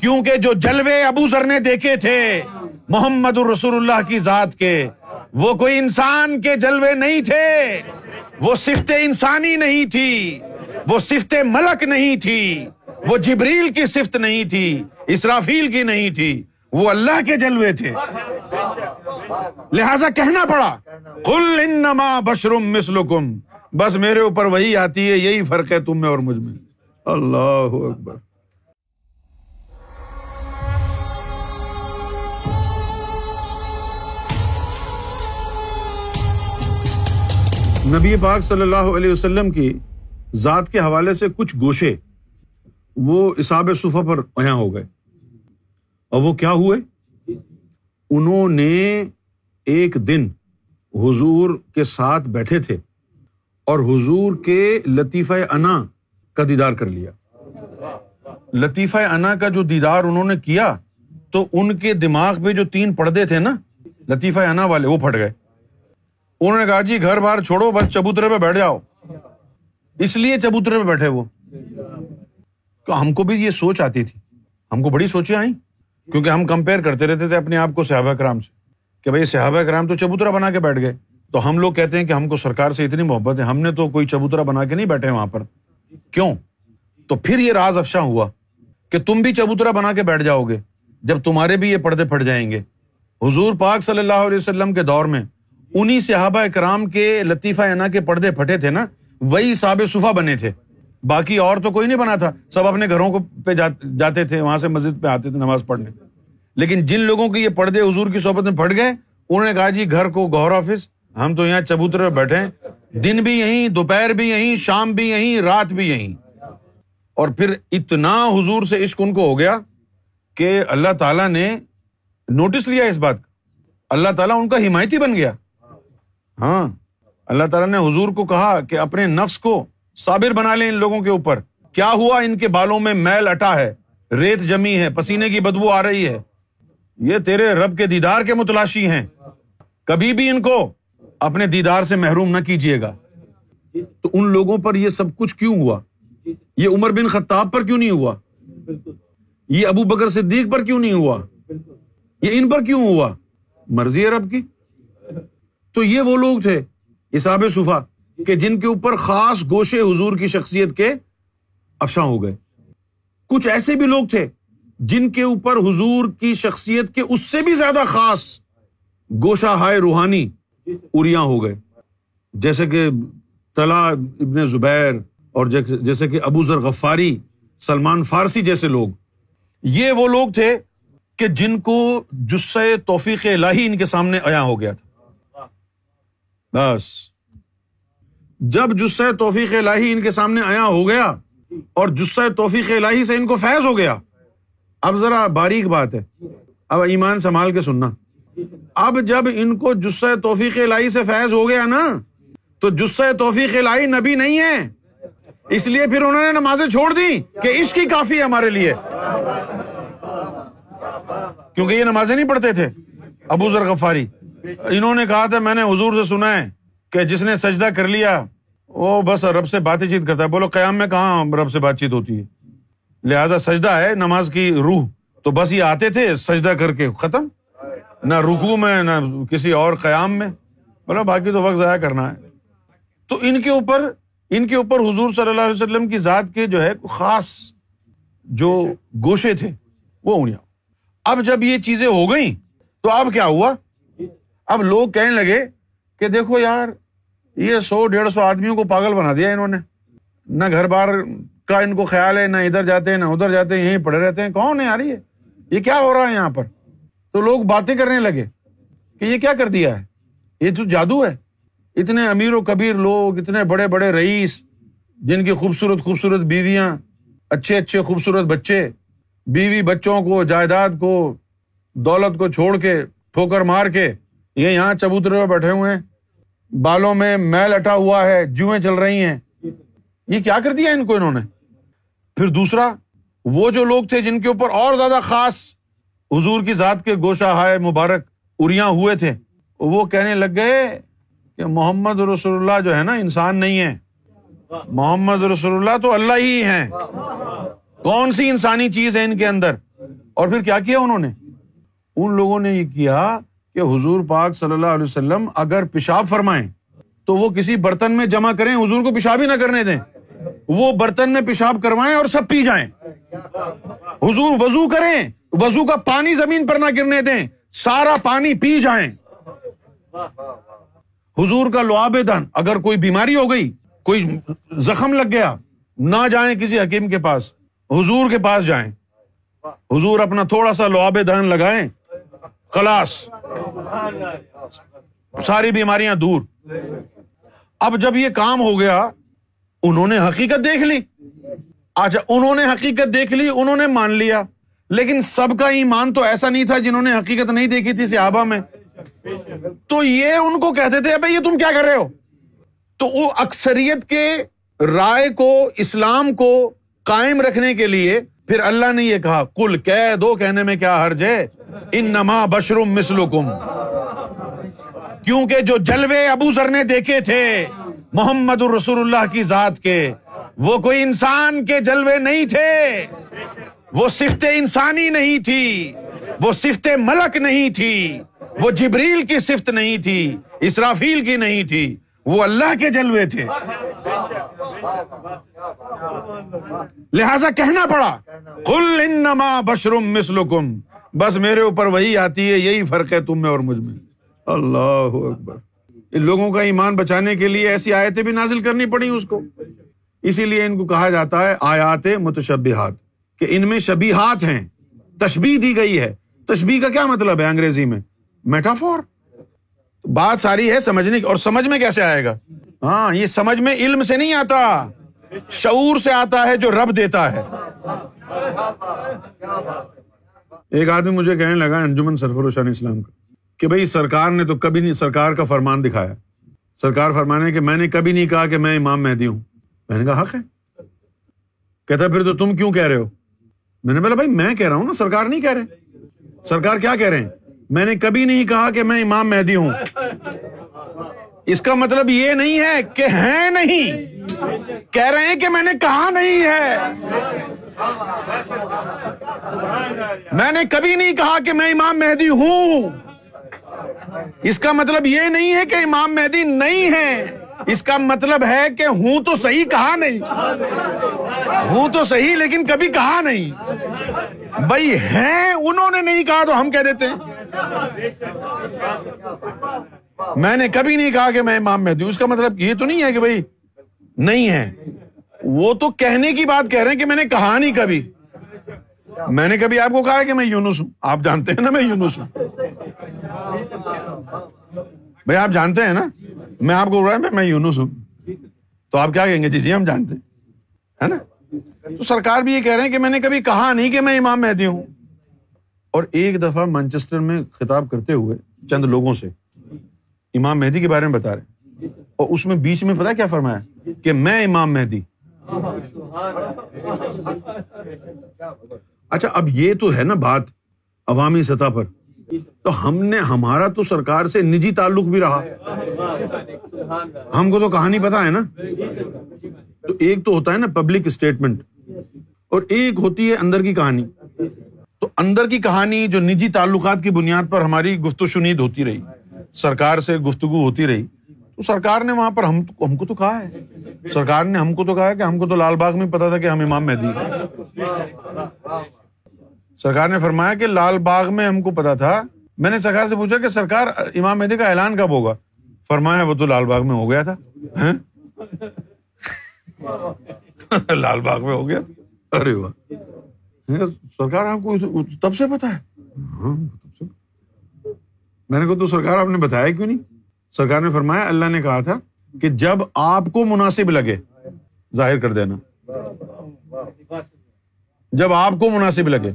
کیونکہ جو جلوے ابو ذر نے دیکھے تھے محمد الرسول اللہ کی ذات کے، وہ کوئی انسان کے جلوے نہیں تھے، وہ صفت انسانی نہیں تھی، وہ صفت ملک نہیں تھی، وہ جبریل کی صفت نہیں تھی، اسرافیل کی نہیں تھی، وہ اللہ کے جلوے تھے۔ لہذا کہنا پڑا کل انما بشرم مسلکم بس میرے اوپر وہی آتی ہے، یہی فرق ہے تم میں اور مجھ میں۔ اللہ اکبر۔ نبی پاک صلی اللہ علیہ وسلم کی ذات کے حوالے سے کچھ گوشے وہ اساب صفا پر یہاں ہو گئے۔ اور وہ کیا ہوئے؟ انہوں نے ایک دن حضور کے ساتھ بیٹھے تھے اور حضور کے لطیفہ انا کا دیدار کر لیا۔ لطیفہ انا کا جو دیدار انہوں نے کیا تو ان کے دماغ پہ جو تین پردے تھے نا، لطیفہ انا والے، وہ پھٹ گئے۔ انہوں نے کہا جی گھر بار چھوڑو، بس چبوترے پہ بیٹھ جاؤ۔ اس لیے چبوترے پہ بیٹھے وہ۔ ہم کو بھی یہ سوچ آتی تھی۔ ہم کو بڑی سوچیں آئیں۔ کیونکہ ہم کمپیئر کرتے رہتے تھے اپنے آپ کو صحابہ کرام سے۔ کہ بھائی صحابہ کرام تو چبوترا بنا کے بیٹھ گئے۔ تو ہم لوگ کہتے ہیں کہ ہم کو سرکار سے اتنی محبت ہے، ہم نے تو کوئی چبوترا بنا کے نہیں بیٹھے وہاں پر۔ کیوں؟ تو پھر یہ راز افشاں ہوا کہ تم بھی چبوترا بنا کے بیٹھ جاؤ گے، جب تمہارے بھی یہ پردے پھٹ جائیں گے۔ حضور پاک صلی اللہ علیہ وسلم کے دور میں انہیں صحابہ کرام کے لطیفہ انا کے پردے پھٹے تھے نا، وہی صاب صفا بنے تھے۔ باقی اور تو کوئی نہیں بنا تھا، سب اپنے گھروں کو پہ جاتے تھے، وہاں سے مسجد پہ آتے تھے نماز پڑھنے۔ لیکن جن لوگوں کے یہ پردے حضور کی صحبت میں پھٹ گئے، انہوں نے کہا جی گھر کو گور آفس، ہم تو یہاں چبوتر بیٹھے دن بھی یہیں، دوپہر بھی یہیں، شام بھی یہیں، رات بھی یہیں۔ اور پھر اتنا حضور سے عشق ان کو ہو گیا کہ اللہ تعالیٰ نے نوٹس لیا اس بات کا۔ اللہ تعالیٰ ان کا حمایتی بن گیا۔ ہاں اللہ تعالیٰ نے حضور کو کہا کہ اپنے نفس کو صابر بنا لیں ان لوگوں کے اوپر۔ کیا ہوا؟ ان کے بالوں میں میل اٹا ہے، ریت جمی ہے، پسینے کی بدبو آ رہی ہے۔ یہ تیرے رب کے دیدار کے متلاشی ہیں۔ کبھی بھی ان کو اپنے دیدار سے محروم نہ کیجیے گا۔ تو ان لوگوں پر یہ سب کچھ کیوں ہوا؟ یہ عمر بن خطاب پر کیوں نہیں ہوا؟ یہ ابو بکر صدیق پر کیوں نہیں ہوا؟ یہ ان پر کیوں ہوا؟ مرضی ہے رب کی؟ تو یہ وہ لوگ تھے اساب صفا، کہ جن کے اوپر خاص گوشے حضور کی شخصیت کے افشاں ہو گئے۔ کچھ ایسے بھی لوگ تھے جن کے اوپر حضور کی شخصیت کے اس سے بھی زیادہ خاص گوشہ ہائے روحانی اریا ہو گئے۔ جیسے کہ تلا ابن زبیر اور جیسے کہ ابو ذر غفاری، سلمان فارسی جیسے لوگ۔ یہ وہ لوگ تھے کہ جن کو جسے توفیق الہی ان کے سامنے عیا ہو گیا تھا۔ بس۔ جب جسے توفیق الہی ان کے سامنے عیا ہو گیا اور جسے توفیق الہی سے ان کو فیض ہو گیا۔ اب ذرا باریک بات ہے۔ اب ایمان سنبھال کے سننا۔ اب جب ان کو جسے توفیق الہی سے فیض ہو گیا نا، تو جسے توفیق الہی نبی نہیں ہے۔ اس لیے پھر انہوں نے نمازیں چھوڑ دی کہ اس کی کافی ہے ہمارے لیے۔ کیونکہ یہ نمازیں نہیں پڑھتے تھے۔ ابو ذر غفاری۔ انہوں نے کہا تھا، میں نے حضور سے سنا ہے کہ جس نے سجدہ کر لیا، وہ بس رب سے بات چیت کرتا ہے۔ بولو، قیام میں کہاں رب سے بات چیت ہوتی ہے؟ لہذا سجدہ ہے، نماز کی روح۔ تو بس یہ آتے تھے سجدہ کر کے، ختم؟ نہ رکو میں، نہ کسی اور قیام میں۔ بولو، باقی تو وقت ضائع کرنا ہے۔ تو ان کے اوپر، ان کے اوپر حضور صلی اللہ علیہ وسلم کی ذات کے جو ہے، خاص جو گوشے تھے، وہ انہیں اب جب یہ چیزیں ہو گئیں، تو اب کیا ہوا؟ اب لوگ کہنے لگے کہ دیکھو یار، یہ سو، ڈیڑھ سو آدمیوں کو پاگل بنا دیا انہوں نے۔ نہ گھر بار کا ان کو خیال ہے، نہ ادھر جاتے ہیں، نہ ادھر جاتے ہیں، یہیں پڑے رہتے ہیں۔ کون ہے یار یہ؟ یہ کیا ہو رہا ہے یہاں پر؟ تو لوگ باتیں کرنے لگے کہ یہ کیا کر دیا ہے؟ یہ تو جادو ہے۔ اتنے امیر و کبیر لوگ، اتنے بڑے بڑے رئیس، جن کی خوبصورت خوبصورت بیویاں، اچھے اچھے خوبصورت بچے، بیوی بچوں کو، جائیداد کو، دولت کو چھوڑ کے، ٹھوکر مار کے یہ یہاں چبوترے میں بیٹھے ہوئے ہیں۔ بالوں میں میل اٹا ہوا ہے، جوئیں چل رہی ہیں۔ یہ کیا کر دیا ان کو انہوں نے؟ پھر دوسرا، وہ جو لوگ تھے جن کے اوپر اور زیادہ خاص حضور کی ذات کے گوشہ ہائے مبارک اریاں ہوئے تھے، وہ کہنے لگ گئے کہ محمد رسول اللہ جو ہے نا، انسان نہیں ہے۔ محمد رسول اللہ تو اللہ ہی ہے کون سی انسانی چیز ہے ان کے اندر؟ اور پھر کیا کیا انہوں نے؟ ان لوگوں نے یہ کیا کہ حضور پاک صلی اللہ علیہ وسلم اگر پیشاب فرمائیں تو وہ کسی برتن میں جمع کریں، حضور کو پیشاب ہی نہ کرنے دیں۔ وہ برتن میں پیشاب کروائیں اور سب پی جائیں۔ حضور وضو کریں، وضو کا پانی زمین پر نہ گرنے دیں، سارا پانی پی جائیں۔ حضور کا لعاب دن اگر کوئی بیماری ہو گئی، کوئی زخم لگ گیا، نہ جائیں کسی حکیم کے پاس، حضور کے پاس جائیں۔ حضور اپنا تھوڑا سا لعاب دہن لگائیں۔ خلاص۔ ساری بیماریاں دور۔ اب جب یہ کام ہو گیا، انہوں نے حقیقت دیکھ لی۔ اچھا انہوں نے حقیقت دیکھ لی، انہوں نے مان لیا۔ لیکن سب کا ایمان تو ایسا نہیں تھا جنہوں نے حقیقت نہیں دیکھی تھی صحابہ میں۔ تو یہ ان کو کہتے تھے بھائی یہ تم کیا کر رہے ہو؟ تو وہ اکثریت کے رائے کو، اسلام کو قائم رکھنے کے لیے پھر اللہ نے یہ کہا کل کہہ دو، کہنے میں کیا حرج ہے؟ ان نما بشروم مسلکم کیونکہ جو جلوے ابو ذر نے دیکھے تھے محمد الرسول اللہ کی ذات کے، وہ کوئی انسان کے جلوے نہیں تھے۔ وہ صفت انسانی نہیں تھی، وہ صفت ملک نہیں تھی، وہ جبریل کی صفت نہیں تھی، اسرافیل کی نہیں تھی، وہ اللہ کے جلوے تھے۔ لہذا کہنا پڑا کل انما بشرم مسلکم بس میرے اوپر وہی آتی ہے، یہی فرق ہے تم میں اور مجھ میں۔ اللہ اکبر۔ لوگوں کا ایمان بچانے کے لیے ایسی آیتیں بھی نازل کرنی پڑی اس کو۔ اسی لیے ان کو کہا جاتا ہے آیات متشبہات، کہ ان میں شبیہات ہیں۔ تشبیح دی گئی ہے۔ تشبیح کا کیا مطلب ہے انگریزی میں؟ میٹافور۔ بات ساری ہے سمجھنے کی، اور سمجھ میں کیسے آئے گا؟ ہاں یہ سمجھ میں علم سے نہیں آتا۔ شعور سے آتا ہے جو رب دیتا ہے۔ ایک آدمی مجھے کہنے لگا انجمن سرفر شان اسلام کا کہ بھائی سرکار نے تو کبھی نہیں، سرکار کا فرمان دکھایا۔ سرکار فرمانے کہ میں نے کبھی نہیں کہا کہ میں امام مہدی ہوں۔ میں نے کہا، حق ہے۔ کہتا پھر تو تم کیوں کہہ رہے ہو؟ میں نے بولا، بھائی میں کہہ رہا ہوں نا، سرکار نہیں کہہ رہے۔ سرکار کیا کہہ رہے ہیں؟ میں نے کبھی نہیں کہا کہ میں امام مہدی ہوں۔ اس کا مطلب یہ نہیں ہے کہ ہے نہیں۔ کہہ رہے ہیں کہ میں نے کہا نہیں ہے۔ میں نے کبھی نہیں کہا کہ میں امام مہدی ہوں۔ اس کا مطلب یہ نہیں ہے کہ امام مہدی نہیں ہے۔ اس کا مطلب ہے کہ ہوں تو صحیح کہا نہیں۔ ہوں تو صحیح لیکن کبھی کہا نہیں۔ بھائی ہیں، انہوں نے نہیں کہا تو ہم کہہ دیتے ہیں۔ میں نے کبھی نہیں کہا کہ میں امام مہدی ہوں۔ اس کا مطلب یہ تو نہیں ہے کہ بھائی نہیں ہے۔ وہ تو کہنے کی بات کہہ رہے ہیں کہ میں نے کہا نہیں کبھی۔ میں نے کبھی آپ کو کہا کہ میں یونس ہوں؟ آپ جانتے ہیں نا میں یونس ہوں۔ بھائی آپ جانتے ہیں نا؟ میں آپ کو رہا میں یونس ہوں۔ تو آپ کیا کہیں گے؟ جی جی ہم جانتے ہیں۔ ہے نا؟ تو سرکار بھی یہ کہہ رہے ہیں کہ میں نے کبھی کہا نہیں کہ میں امام مہدی ہوں۔ اور ایک دفعہ مانچسٹر میں خطاب کرتے ہوئے چند لوگوں سے امام مہدی کے بارے میں بتا رہے اور اس میں بیچ میں پتا کیا فرمایا کہ میں امام مہدی۔ اچھا اب یہ تو ہے نا بات عوامی سطح پر۔ تو ہم نے، ہمارا تو سرکار سے نجی تعلق بھی رہا۔ ہم کو تو کہانی پتا ہے نا۔ تو ایک تو ہوتا ہے نا پبلک اسٹیٹمنٹ اور ایک ہوتی ہے اندر کی کہانی۔ تو اندر کی کہانی جو نجی تعلقات کی بنیاد پر ہماری گفت و شنید ہوتی رہی۔ سرکار سے گفتگو ہوتی رہی۔ تو سرکار نے وہاں پر ہم ہم کو تو کہا ہے۔ سرکار نے ہم کو تو کہا کہ ہم کو تو لال باغ میں پتا تھا کہ ہم امام مہدی سرکار نے فرمایا کہ لال باغ میں ہم کو پتا تھا۔ میں نے سرکار سے پوچھا کہ سرکار امام مہدی کا اعلان کب ہوگا؟ فرمایا وہ تو لال باغ میں ہو گیا تھا۔ ہاں؟ لال باغ میں ہو گیا ارے واہ۔ سرکار آپ کو تب سے پتا ہے؟ ہاں، میں نے کہا تو سرکار آپ نے بتایا کیوں نہیں؟ سرکار نے فرمایا اللہ نے کہا تھا کہ جب آپ کو مناسب لگے ظاہر کر دینا۔ جب آپ کو مناسب لگے۔